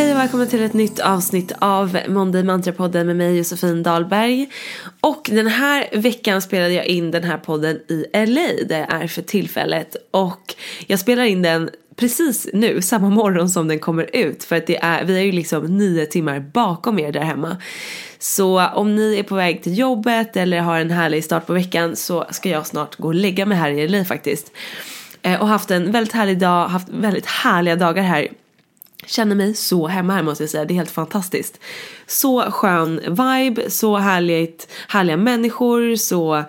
Hej och välkommen till ett nytt avsnitt av Monday Mantra-podden med mig Josefin Dahlberg. Och den här veckan spelade jag in den här podden i LA där jag är för tillfället. Och jag spelar in den precis nu, samma morgon som den kommer ut. För att det är, vi är ju liksom nio timmar bakom er där hemma. Så om ni är på väg till jobbet eller har en härlig start på veckan så ska jag snart gå och lägga mig här i LA faktiskt. Eh, och haft en väldigt härlig dag, haft väldigt härliga dagar här känner mig så hemma här måste jag säga. Det är helt fantastiskt. Så skön vibe, så härligt, härliga människor, så,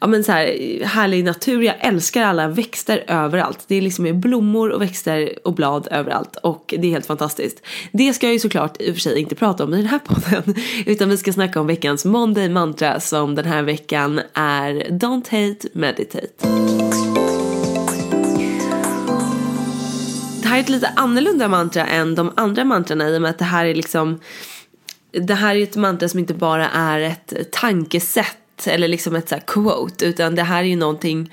ja men så här, härlig natur. Jag älskar alla växter överallt. Det är liksom blommor och växter och blad överallt och det är helt fantastiskt. Det ska jag ju såklart i och för sig inte prata om i den här podden utan vi ska snacka om veckans Monday mantra som den här veckan är Don't hate, meditate. Här är ett lite annorlunda mantra än de andra mantrarna i och med att det här är liksom Det här är ett mantra som inte bara är ett tankesätt eller liksom ett så quote utan det här är ju någonting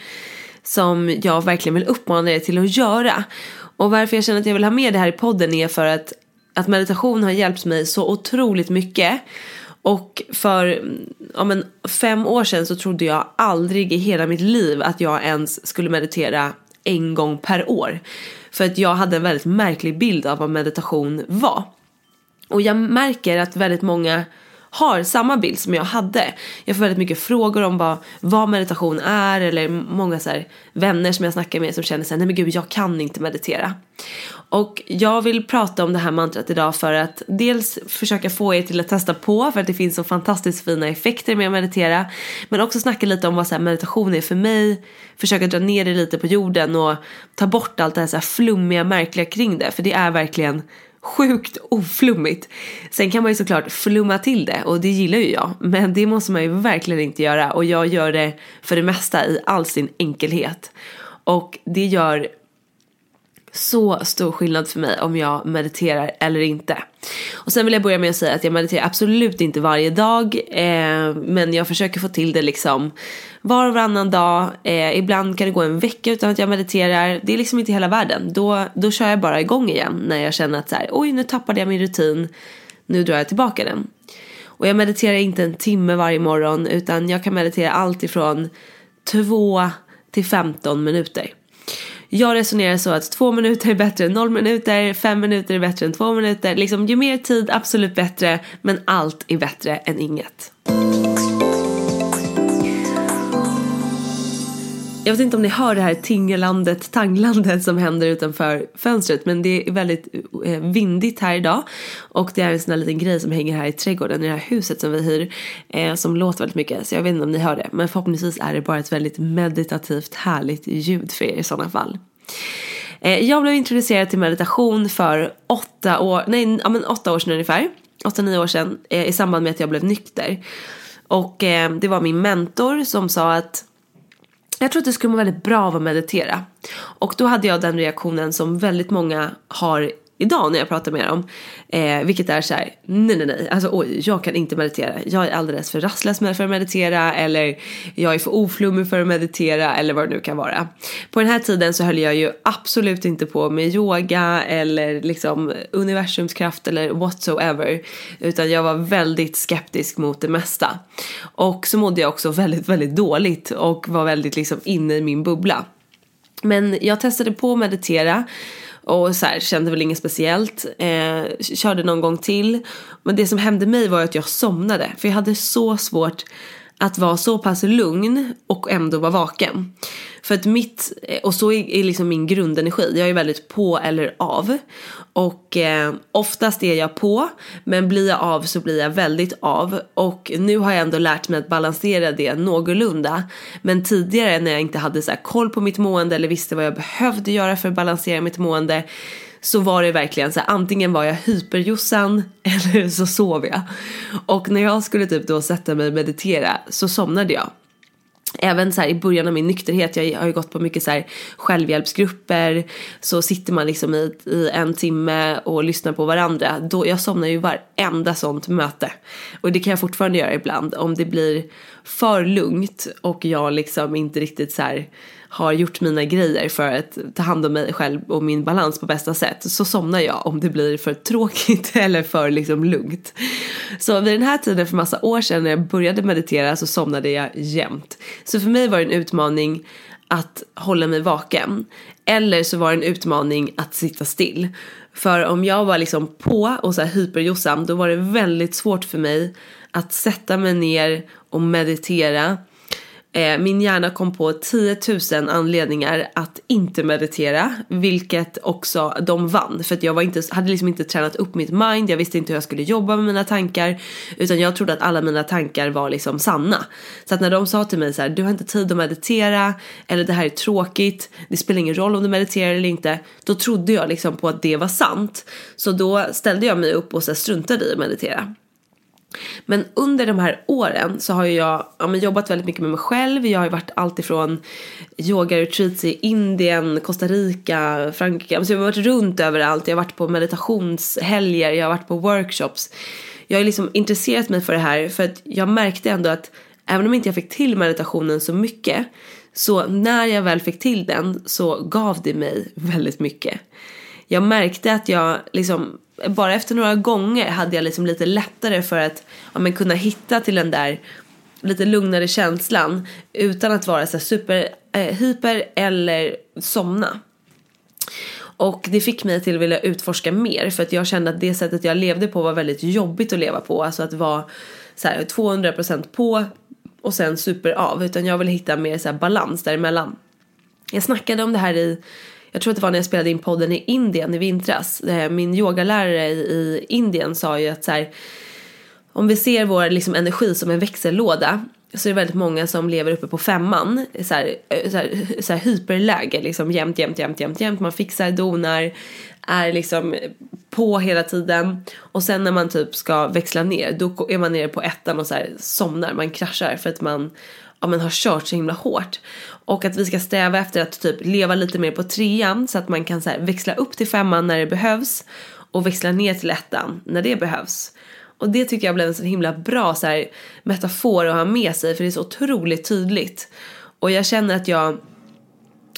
som jag verkligen vill uppmana er till att göra. Och varför jag känner att jag vill ha med det här i podden är för att, att meditation har hjälpt mig så otroligt mycket. Och för ja men, fem år sedan så trodde jag aldrig i hela mitt liv att jag ens skulle meditera en gång per år. För att jag hade en väldigt märklig bild av vad meditation var. Och jag märker att väldigt många har samma bild som jag hade. Jag får väldigt mycket frågor om vad, vad meditation är eller många så vänner som jag snackar med som känner såhär, nej men gud jag kan inte meditera. Och jag vill prata om det här mantrat idag för att dels försöka få er till att testa på för att det finns så fantastiskt fina effekter med att meditera. Men också snacka lite om vad så meditation är för mig. Försöka dra ner det lite på jorden och ta bort allt det här, så här flummiga, märkliga kring det. För det är verkligen sjukt oflummigt. Sen kan man ju såklart flumma till det och det gillar ju jag. Men det måste man ju verkligen inte göra och jag gör det för det mesta i all sin enkelhet. Och det gör så stor skillnad för mig om jag mediterar eller inte. Och sen vill jag börja med att säga att jag mediterar absolut inte varje dag. Eh, men jag försöker få till det liksom var och varannan dag. Eh, ibland kan det gå en vecka utan att jag mediterar. Det är liksom inte hela världen. Då, då kör jag bara igång igen när jag känner att så här, oj nu tappade jag min rutin. Nu drar jag tillbaka den. Och jag mediterar inte en timme varje morgon utan jag kan meditera allt ifrån 2 till 15 minuter. Jag resonerar så att två minuter är bättre än noll minuter, fem minuter är bättre än två minuter. Liksom ju mer tid absolut bättre men allt är bättre än inget. Jag vet inte om ni hör det här tingelandet, tanglandet som händer utanför fönstret men det är väldigt eh, vindigt här idag. Och det är en sån här liten grej som hänger här i trädgården i det här huset som vi hyr eh, som låter väldigt mycket. Så jag vet inte om ni hör det men förhoppningsvis är det bara ett väldigt meditativt härligt ljud för er i sådana fall. Eh, jag blev introducerad till meditation för åtta år, nej, ja, men åtta år sedan ungefär, åtta nio år sedan eh, i samband med att jag blev nykter. Och eh, det var min mentor som sa att jag tror att det skulle vara väldigt bra av att meditera. Och då hade jag den reaktionen som väldigt många har idag när jag pratar med dem. Eh, vilket är så här, nej nej nej, alltså oj, jag kan inte meditera. Jag är alldeles för rastlös för att meditera eller jag är för oflummig för att meditera eller vad det nu kan vara. På den här tiden så höll jag ju absolut inte på med yoga eller liksom universums kraft eller whatsoever. Utan jag var väldigt skeptisk mot det mesta. Och så mådde jag också väldigt, väldigt dåligt och var väldigt liksom inne i min bubbla. Men jag testade på att meditera och så här, kände väl inget speciellt. Eh, körde någon gång till. Men det som hände mig var att jag somnade. För jag hade så svårt att vara så pass lugn och ändå vara vaken. För att mitt, och så är liksom min grundenergi, jag är väldigt på eller av. Och eh, oftast är jag på, men blir jag av så blir jag väldigt av. Och nu har jag ändå lärt mig att balansera det någorlunda. Men tidigare när jag inte hade så koll på mitt mående eller visste vad jag behövde göra för att balansera mitt mående så var det verkligen så här, antingen var jag hyperjossan eller så sov jag. Och när jag skulle typ då sätta mig och meditera så somnade jag. Även så i början av min nykterhet, jag har ju gått på mycket så här självhjälpsgrupper, så sitter man liksom i, i en timme och lyssnar på varandra. Då, jag somnar ju varenda sånt möte. Och det kan jag fortfarande göra ibland om det blir för lugnt och jag liksom inte riktigt så här har gjort mina grejer för att ta hand om mig själv och min balans på bästa sätt så somnar jag om det blir för tråkigt eller för liksom lugnt. Så vid den här tiden för massa år sedan när jag började meditera så somnade jag jämt. Så för mig var det en utmaning att hålla mig vaken. Eller så var det en utmaning att sitta still. För om jag var liksom på och så här hyperjossam då var det väldigt svårt för mig att sätta mig ner och meditera Eh, min hjärna kom på 10 000 anledningar att inte meditera, vilket också de vann. För att jag var inte, hade liksom inte tränat upp mitt mind, jag visste inte hur jag skulle jobba med mina tankar. Utan jag trodde att alla mina tankar var liksom sanna. Så att när de sa till mig så här, du har inte tid att meditera, eller det här är tråkigt, det spelar ingen roll om du mediterar eller inte. Då trodde jag liksom på att det var sant. Så då ställde jag mig upp och så struntade i att meditera. Men under de här åren så har jag ja, jobbat väldigt mycket med mig själv. Jag har ju varit alltifrån yoga-retreats i Indien, Costa Rica, Frankrike. Alltså jag har varit runt överallt. Jag har varit på meditationshelger, jag har varit på workshops. Jag har liksom intresserat mig för det här för att jag märkte ändå att även om inte jag fick till meditationen så mycket så när jag väl fick till den så gav det mig väldigt mycket. Jag märkte att jag liksom bara efter några gånger hade jag liksom lite lättare för att ja, men kunna hitta till den där lite lugnare känslan utan att vara så super eh, hyper eller somna. Och det fick mig till att vilja utforska mer för att jag kände att det sättet jag levde på var väldigt jobbigt att leva på. Alltså att vara så här 200% på och sen super av. Utan jag ville hitta mer så balans däremellan. Jag snackade om det här i jag tror att det var när jag spelade in podden i Indien i vintras. Eh, min yogalärare i Indien sa ju att så här, om vi ser vår liksom energi som en växellåda så är det väldigt många som lever uppe på femman. Så här, eh, så här, så här hyperläge liksom jämt, jämt, jämt, jämt, jämt. Man fixar, donar, är liksom på hela tiden. Och sen när man typ ska växla ner då är man nere på ettan och så här somnar. Man kraschar för att man ja, men har kört så himla hårt. Och att vi ska sträva efter att typ leva lite mer på trean så att man kan så här, växla upp till femman när det behövs och växla ner till ettan när det behövs. Och det tycker jag blev en så himla bra så här, metafor att ha med sig för det är så otroligt tydligt. Och jag känner att jag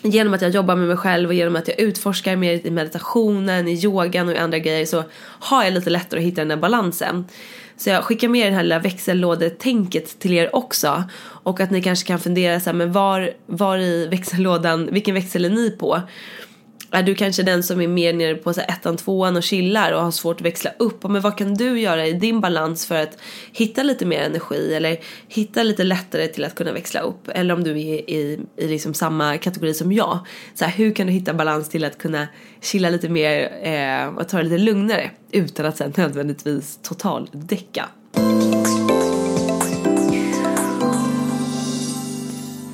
genom att jag jobbar med mig själv och genom att jag utforskar mer i meditationen, i yogan och i andra grejer så har jag lite lättare att hitta den där balansen. Så jag skickar med den här lilla växellådetänket till er också. Och att ni kanske kan fundera så här, men var, var i växellådan, vilken växel är ni på? Är du kanske den som är mer nere på så här, ettan, tvåan och chillar och har svårt att växla upp? Men vad kan du göra i din balans för att hitta lite mer energi eller hitta lite lättare till att kunna växla upp? Eller om du är i, i liksom samma kategori som jag. Så här, hur kan du hitta balans till att kunna chilla lite mer eh, och ta det lite lugnare utan att sen nödvändigtvis totaldäcka?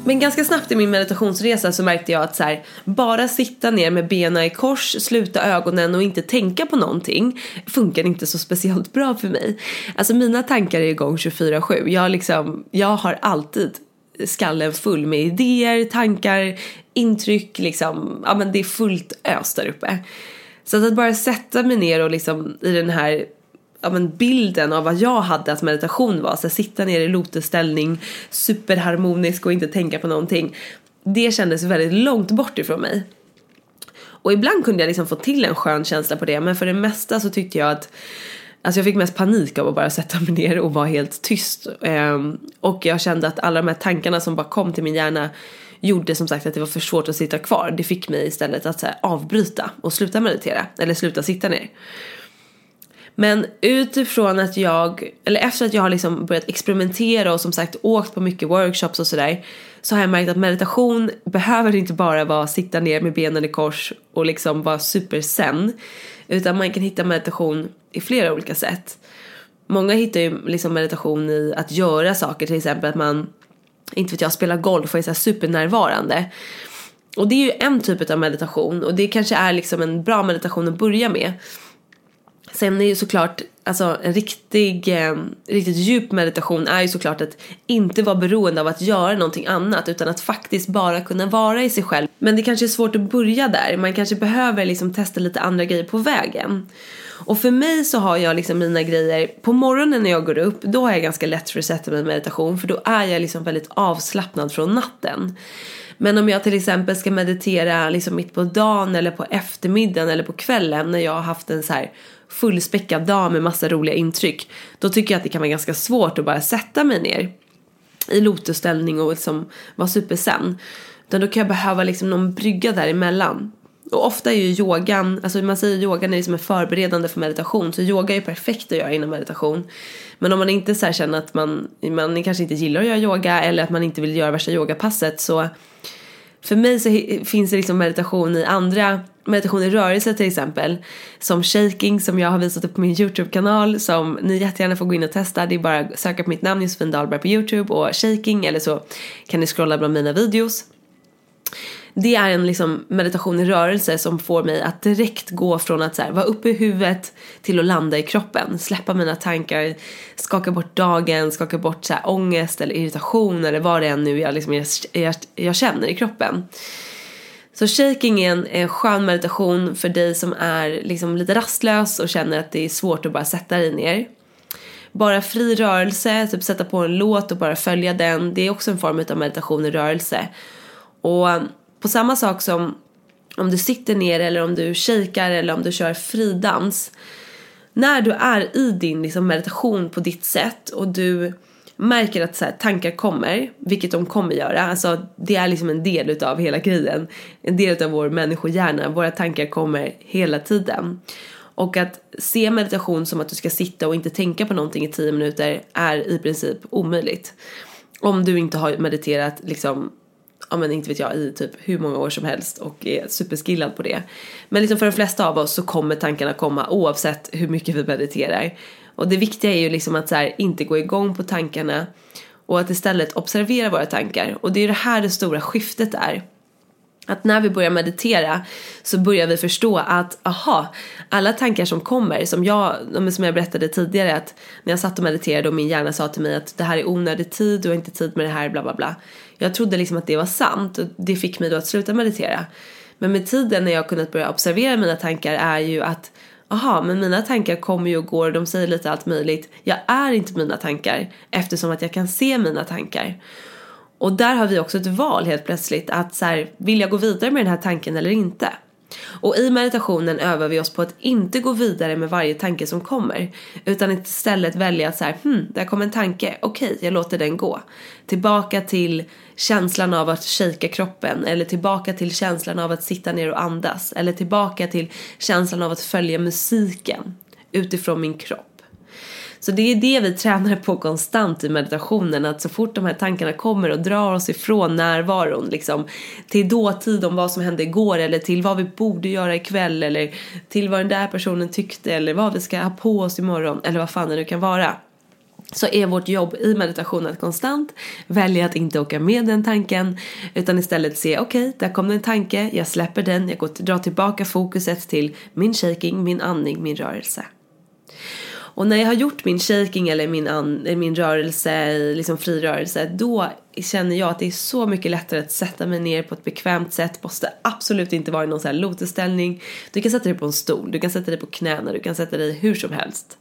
Men ganska snabbt i min meditationsresa så märkte jag att så här, bara sitta ner med benen i kors, sluta ögonen och inte tänka på någonting funkar inte så speciellt bra för mig. Alltså mina tankar är igång 24-7. Jag, liksom, jag har alltid skallen full med idéer, tankar, intryck liksom. Ja men det är fullt ös där uppe. Så att bara sätta mig ner och liksom i den här ja, men bilden av vad jag hade att meditation var, så sitta ner i lotusställning, superharmonisk och inte tänka på någonting. Det kändes väldigt långt bort ifrån mig. Och ibland kunde jag liksom få till en skön känsla på det men för det mesta så tyckte jag att Alltså jag fick mest panik av att bara sätta mig ner och vara helt tyst. Ehm, och jag kände att alla de här tankarna som bara kom till min hjärna gjorde som sagt att det var för svårt att sitta kvar. Det fick mig istället att så här, avbryta och sluta meditera eller sluta sitta ner. Men utifrån att jag, eller efter att jag har liksom börjat experimentera och som sagt åkt på mycket workshops och sådär så har jag märkt att meditation behöver inte bara vara sitta ner med benen i kors och liksom vara supersen utan man kan hitta meditation i flera olika sätt. Många hittar ju liksom meditation i att göra saker, till exempel att man, inte vet jag, spelar golf och är så supernärvarande. Och det är ju en typ av meditation och det kanske är liksom en bra meditation att börja med. Sen är ju såklart, alltså en riktig, eh, riktigt djup meditation är ju såklart att inte vara beroende av att göra någonting annat utan att faktiskt bara kunna vara i sig själv. Men det kanske är svårt att börja där, man kanske behöver liksom testa lite andra grejer på vägen. Och för mig så har jag liksom mina grejer, på morgonen när jag går upp då har jag ganska lätt för att sätta mig i meditation för då är jag liksom väldigt avslappnad från natten. Men om jag till exempel ska meditera liksom mitt på dagen eller på eftermiddagen eller på kvällen när jag har haft en så här fullspäckad dag med massa roliga intryck. Då tycker jag att det kan vara ganska svårt att bara sätta mig ner i lotusställning och liksom vara supersen. Utan då kan jag behöva liksom någon brygga däremellan. Och ofta är ju yogan, alltså man säger yogan är liksom förberedande för meditation så yoga är perfekt att göra innan meditation. Men om man inte så känner att man, man kanske inte gillar att göra yoga eller att man inte vill göra värsta yogapasset så för mig så finns det liksom meditation i andra meditation i rörelse till exempel. Som shaking som jag har visat upp på min YouTube-kanal som ni jättegärna får gå in och testa. Det är bara att söka på mitt namn Josefin Dahlberg på YouTube och shaking eller så kan ni scrolla bland mina videos. Det är en liksom meditation i rörelse som får mig att direkt gå från att så här, vara uppe i huvudet till att landa i kroppen. Släppa mina tankar, skaka bort dagen, skaka bort så här, ångest eller irritation eller vad det än nu jag, liksom, jag, jag, jag känner i kroppen. Så shaking är en, en skön meditation för dig som är liksom lite rastlös och känner att det är svårt att bara sätta dig ner. Bara fri rörelse, typ sätta på en låt och bara följa den, det är också en form av meditation i rörelse. Och på samma sak som om du sitter ner eller om du kikar eller om du kör fridans. När du är i din liksom, meditation på ditt sätt och du märker att så här, tankar kommer, vilket de kommer göra, alltså det är liksom en del utav hela grejen. En del utav vår människohjärna, våra tankar kommer hela tiden. Och att se meditation som att du ska sitta och inte tänka på någonting i tio minuter är i princip omöjligt. Om du inte har mediterat liksom ja men inte vet jag, i typ hur många år som helst och är superskillad på det. Men liksom för de flesta av oss så kommer tankarna komma oavsett hur mycket vi mediterar. Och det viktiga är ju liksom att så här, inte gå igång på tankarna och att istället observera våra tankar. Och det är ju det här det stora skiftet är. Att när vi börjar meditera så börjar vi förstå att aha, alla tankar som kommer, som jag, som jag berättade tidigare att när jag satt och mediterade och min hjärna sa till mig att det här är onödig tid, du har inte tid med det här, bla bla bla. Jag trodde liksom att det var sant och det fick mig då att sluta meditera. Men med tiden när jag kunnat börja observera mina tankar är ju att aha, men mina tankar kommer ju och går och de säger lite allt möjligt. Jag är inte mina tankar eftersom att jag kan se mina tankar. Och där har vi också ett val helt plötsligt att så här, vill jag gå vidare med den här tanken eller inte? Och i meditationen övar vi oss på att inte gå vidare med varje tanke som kommer. Utan istället välja att så här, hmm, där kom en tanke, okej, okay, jag låter den gå. Tillbaka till känslan av att shaka kroppen eller tillbaka till känslan av att sitta ner och andas eller tillbaka till känslan av att följa musiken utifrån min kropp. Så det är det vi tränar på konstant i meditationen, att så fort de här tankarna kommer och drar oss ifrån närvaron, liksom till dåtid om vad som hände igår eller till vad vi borde göra ikväll eller till vad den där personen tyckte eller vad vi ska ha på oss imorgon eller vad fan det nu kan vara så är vårt jobb i meditation att konstant välja att inte åka med den tanken utan istället se okej, okay, där kom det en tanke, jag släpper den, jag går, drar tillbaka fokuset till min shaking, min andning, min rörelse. Och när jag har gjort min shaking eller min, an, eh, min rörelse, liksom fri rörelse, då känner jag att det är så mycket lättare att sätta mig ner på ett bekvämt sätt. Måste absolut inte vara i någon så här lotusställning. Du kan sätta dig på en stol, du kan sätta dig på knäna, du kan sätta dig hur som helst.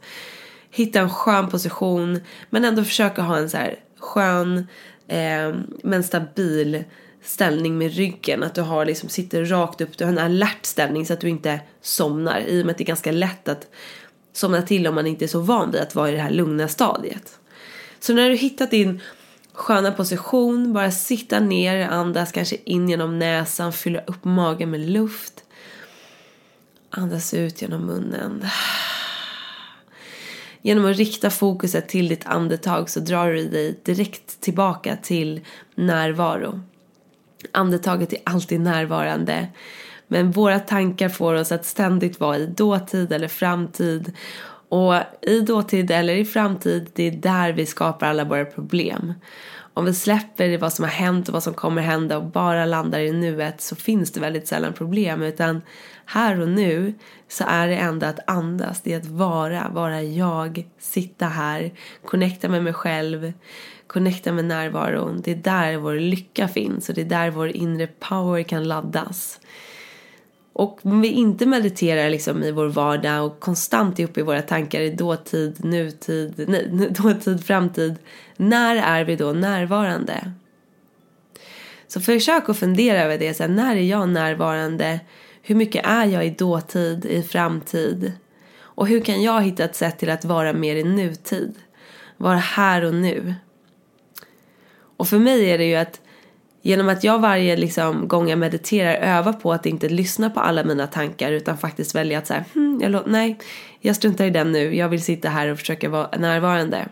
Hitta en skön position men ändå försöka ha en så här skön eh, men stabil ställning med ryggen. Att du har liksom, sitter rakt upp, du har en alert ställning så att du inte somnar. I och med att det är ganska lätt att somna till om man inte är så van vid att vara i det här lugna stadiet. Så när du hittat din sköna position, bara sitta ner, andas kanske in genom näsan, fylla upp magen med luft. Andas ut genom munnen. Genom att rikta fokuset till ditt andetag så drar du dig direkt tillbaka till närvaro. Andetaget är alltid närvarande. Men våra tankar får oss att ständigt vara i dåtid eller framtid. Och i dåtid eller i framtid, det är där vi skapar alla våra problem. Om vi släpper vad som har hänt och vad som kommer hända och bara landar i nuet så finns det väldigt sällan problem. Utan här och nu så är det enda att andas, det är att vara, vara jag, sitta här, connecta med mig själv, connecta med närvaron. Det är där vår lycka finns och det är där vår inre power kan laddas. Och om vi inte mediterar liksom i vår vardag och konstant är uppe i våra tankar i dåtid, nutid, nej, dåtid, framtid. När är vi då närvarande? Så försök att fundera över det. Så här, när är jag närvarande? Hur mycket är jag i dåtid, i framtid? Och hur kan jag hitta ett sätt till att vara mer i nutid? Vara här och nu. Och för mig är det ju att genom att jag varje liksom, gång jag mediterar övar på att inte lyssna på alla mina tankar utan faktiskt välja att säga hm, jag nej, jag struntar i den nu, jag vill sitta här och försöka vara närvarande.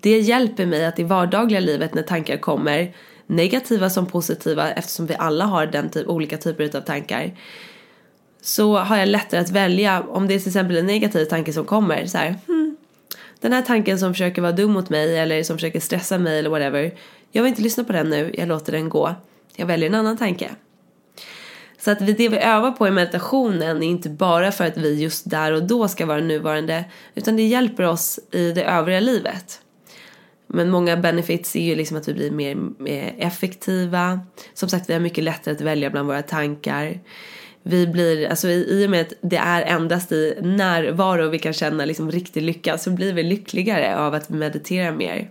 Det hjälper mig att i vardagliga livet när tankar kommer, negativa som positiva eftersom vi alla har den typ, olika typer av tankar, så har jag lättare att välja om det är till exempel en negativ tanke som kommer så här, hmm, den här tanken som försöker vara dum mot mig eller som försöker stressa mig eller whatever. Jag vill inte lyssna på den nu, jag låter den gå. Jag väljer en annan tanke. Så att det vi övar på i meditationen är inte bara för att vi just där och då ska vara nuvarande utan det hjälper oss i det övriga livet. Men många benefits är ju liksom att vi blir mer, mer effektiva. Som sagt, vi har mycket lättare att välja bland våra tankar vi blir, alltså i, i och med att det är endast i närvaro vi kan känna liksom riktig lycka så blir vi lyckligare av att meditera mer.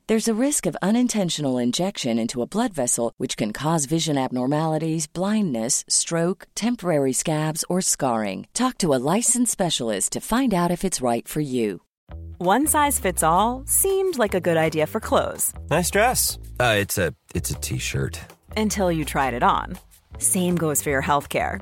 There's a risk of unintentional injection into a blood vessel, which can cause vision abnormalities, blindness, stroke, temporary scabs, or scarring. Talk to a licensed specialist to find out if it's right for you. One size fits all seemed like a good idea for clothes. Nice dress. Uh, it's a it's a t-shirt. Until you tried it on. Same goes for your health care.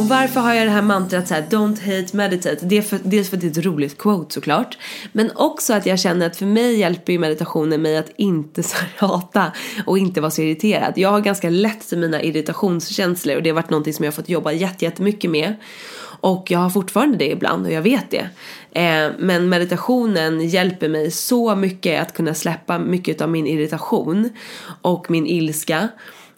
Och varför har jag det här mantrat så här, don't hate meditate? Det är för, dels för att det är ett roligt quote såklart. Men också att jag känner att för mig hjälper ju meditationen mig att inte så hata och inte vara så irriterad. Jag har ganska lätt till mina irritationskänslor och det har varit någonting som jag har fått jobba jättemycket med. Och jag har fortfarande det ibland och jag vet det. Eh, men meditationen hjälper mig så mycket att kunna släppa mycket av min irritation och min ilska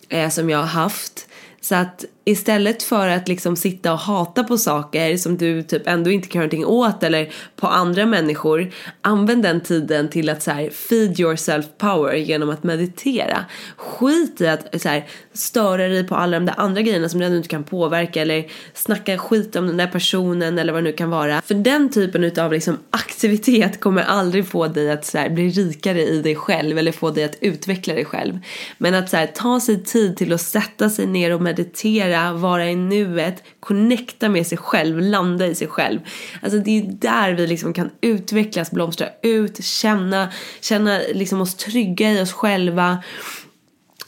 eh, som jag har haft. Så att istället för att liksom sitta och hata på saker som du typ ändå inte kan göra någonting åt eller på andra människor. Använd den tiden till att så här, feed yourself power genom att meditera. Skit i att så här, störa dig på alla de där andra grejerna som du ändå inte kan påverka eller snacka skit om den där personen eller vad det nu kan vara. För den typen av liksom aktivitet kommer aldrig få dig att så här, bli rikare i dig själv eller få dig att utveckla dig själv. Men att så här, ta sig tid till att sätta sig ner och meditera meditera, vara i nuet, connecta med sig själv, landa i sig själv. Alltså det är där vi liksom kan utvecklas, blomstra ut, känna, känna liksom oss trygga i oss själva,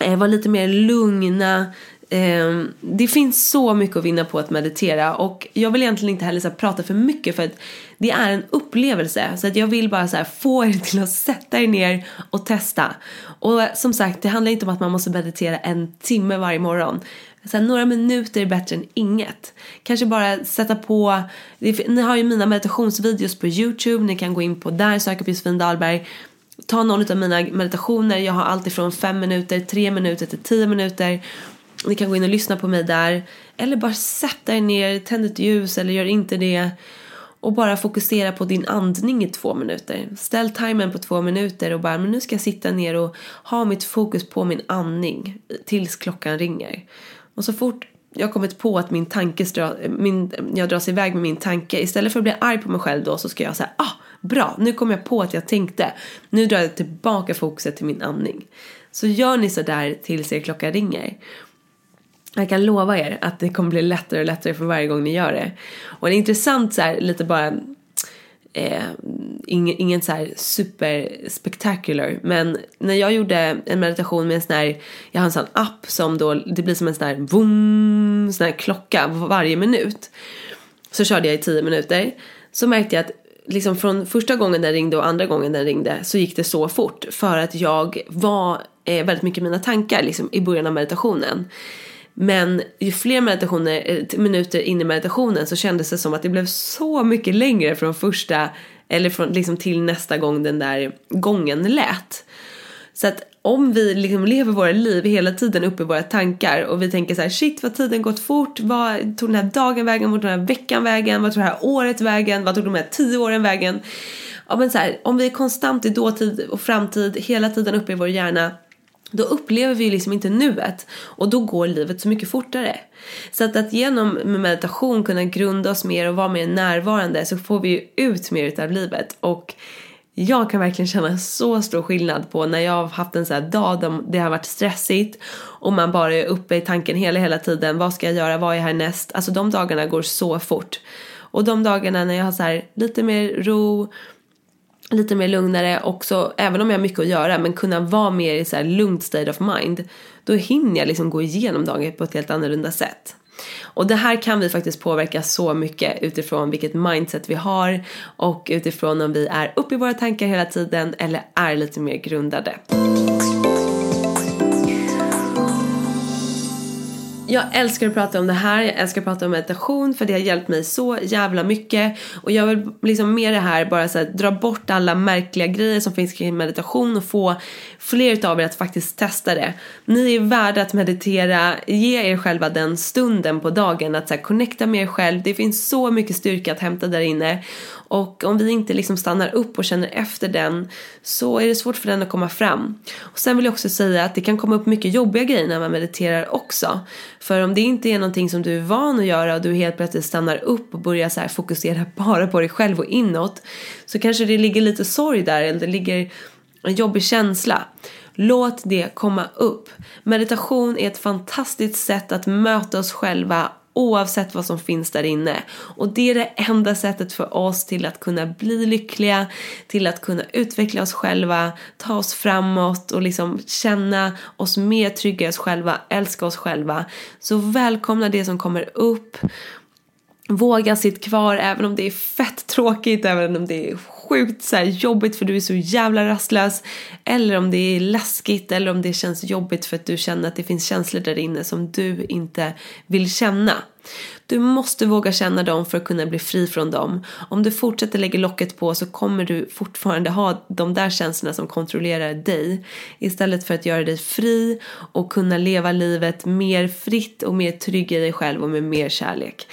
eh, vara lite mer lugna. Eh, det finns så mycket att vinna på att meditera och jag vill egentligen inte heller så prata för mycket för att det är en upplevelse så att jag vill bara så få er till att sätta er ner och testa. Och som sagt, det handlar inte om att man måste meditera en timme varje morgon. Så här, några minuter är bättre än inget. Kanske bara sätta på, ni har ju mina meditationsvideos på Youtube, ni kan gå in på där, söka på Josefin Dahlberg. Ta någon av mina meditationer, jag har allt ifrån 5 minuter, 3 minuter till 10 minuter. Ni kan gå in och lyssna på mig där. Eller bara sätta er ner, tänd ett ljus eller gör inte det. Och bara fokusera på din andning i två minuter. Ställ timern på två minuter och bara, men nu ska jag sitta ner och ha mitt fokus på min andning tills klockan ringer. Och så fort jag kommit på att min tanke min, jag dras iväg med min tanke. Istället för att bli arg på mig själv då så ska jag säga ah bra nu kom jag på att jag tänkte. Nu drar jag tillbaka fokuset till min andning. Så gör ni så där tills er klocka ringer. Jag kan lova er att det kommer bli lättare och lättare för varje gång ni gör det. Och det är intressant så här, lite bara eh, ingen, ingen så här super spectacular men när jag gjorde en meditation med en sån här, jag har en sån app som då, det blir som en sån här boom, sån här klocka varje minut. Så körde jag i tio minuter. Så märkte jag att liksom från första gången den ringde och andra gången den ringde så gick det så fort för att jag var eh, väldigt mycket i mina tankar liksom i början av meditationen. Men ju fler meditationer, eh, minuter in i meditationen så kändes det som att det blev så mycket längre från första eller från, liksom till nästa gång den där gången lät. Så att om vi liksom lever våra liv hela tiden uppe i våra tankar och vi tänker så här shit vad tiden gått fort, vad tog den här dagen vägen, vad tog den här veckan vägen, vad tog det här året vägen, vad tog de här tio åren vägen. Ja men så här, om vi är konstant i dåtid och framtid hela tiden uppe i vår hjärna då upplever vi liksom inte nuet och då går livet så mycket fortare. Så att, att genom meditation kunna grunda oss mer och vara mer närvarande så får vi ju ut mer utav livet och jag kan verkligen känna så stor skillnad på när jag har haft en sån här dag där det har varit stressigt och man bara är uppe i tanken hela hela tiden. Vad ska jag göra? Vad är härnäst? Alltså de dagarna går så fort. Och de dagarna när jag har så här lite mer ro, lite mer lugnare också, även om jag har mycket att göra, men kunna vara mer i så här lugnt state of mind. Då hinner jag liksom gå igenom dagen på ett helt annorlunda sätt. Och det här kan vi faktiskt påverka så mycket utifrån vilket mindset vi har och utifrån om vi är uppe i våra tankar hela tiden eller är lite mer grundade. Jag älskar att prata om det här, jag älskar att prata om meditation för det har hjälpt mig så jävla mycket. Och jag vill liksom med det här bara så här, dra bort alla märkliga grejer som finns kring meditation och få fler av er att faktiskt testa det. Ni är värda att meditera, ge er själva den stunden på dagen att så här, connecta med er själv. Det finns så mycket styrka att hämta där inne. Och om vi inte liksom stannar upp och känner efter den så är det svårt för den att komma fram. Och sen vill jag också säga att det kan komma upp mycket jobbiga grejer när man mediterar också. För om det inte är någonting som du är van att göra och du helt plötsligt stannar upp och börjar så fokusera bara på dig själv och inåt så kanske det ligger lite sorg där eller det ligger en jobbig känsla. Låt det komma upp. Meditation är ett fantastiskt sätt att möta oss själva oavsett vad som finns där inne. Och det är det enda sättet för oss till att kunna bli lyckliga, till att kunna utveckla oss själva, ta oss framåt och liksom känna oss mer trygga i oss själva, älska oss själva. Så välkomna det som kommer upp. Våga sitt kvar även om det är fett tråkigt, även om det är sjukt så jobbigt för du är så jävla rastlös. Eller om det är läskigt eller om det känns jobbigt för att du känner att det finns känslor där inne som du inte vill känna. Du måste våga känna dem för att kunna bli fri från dem. Om du fortsätter lägga locket på så kommer du fortfarande ha de där känslorna som kontrollerar dig. Istället för att göra dig fri och kunna leva livet mer fritt och mer trygg i dig själv och med mer kärlek.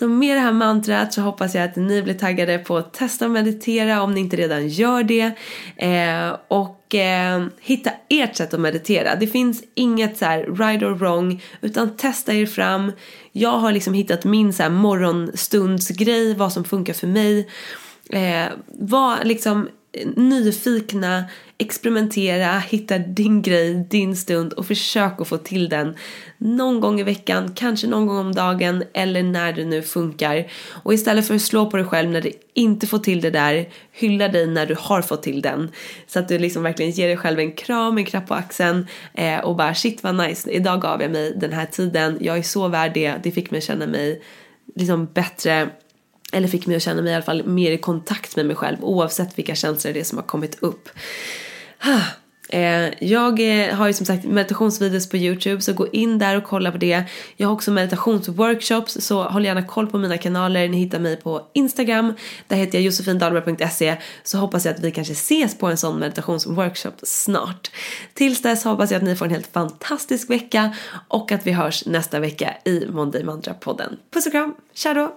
Så med det här mantrat så hoppas jag att ni blir taggade på att testa att meditera om ni inte redan gör det. Eh, och eh, hitta ert sätt att meditera. Det finns inget så här right or wrong utan testa er fram. Jag har liksom hittat min så här morgonstundsgrej, vad som funkar för mig. Eh, var liksom nyfikna, experimentera, hitta din grej, din stund och försök att få till den någon gång i veckan, kanske någon gång om dagen eller när det nu funkar. Och istället för att slå på dig själv när du inte får till det där, hylla dig när du har fått till den. Så att du liksom verkligen ger dig själv en kram, en klapp på axeln eh, och bara shit vad nice, idag gav jag mig den här tiden, jag är så värd det, det fick mig känna mig liksom bättre eller fick mig att känna mig i alla fall mer i kontakt med mig själv oavsett vilka känslor det är som har kommit upp. Ah, eh, jag eh, har ju som sagt meditationsvideos på Youtube så gå in där och kolla på det. Jag har också meditationsworkshops så håll gärna koll på mina kanaler. Ni hittar mig på Instagram. Där heter jag josefindalberg.se så hoppas jag att vi kanske ses på en sån meditationsworkshop snart. Tills dess hoppas jag att ni får en helt fantastisk vecka och att vi hörs nästa vecka i Monday Mantra-podden. Puss och kram, tja då!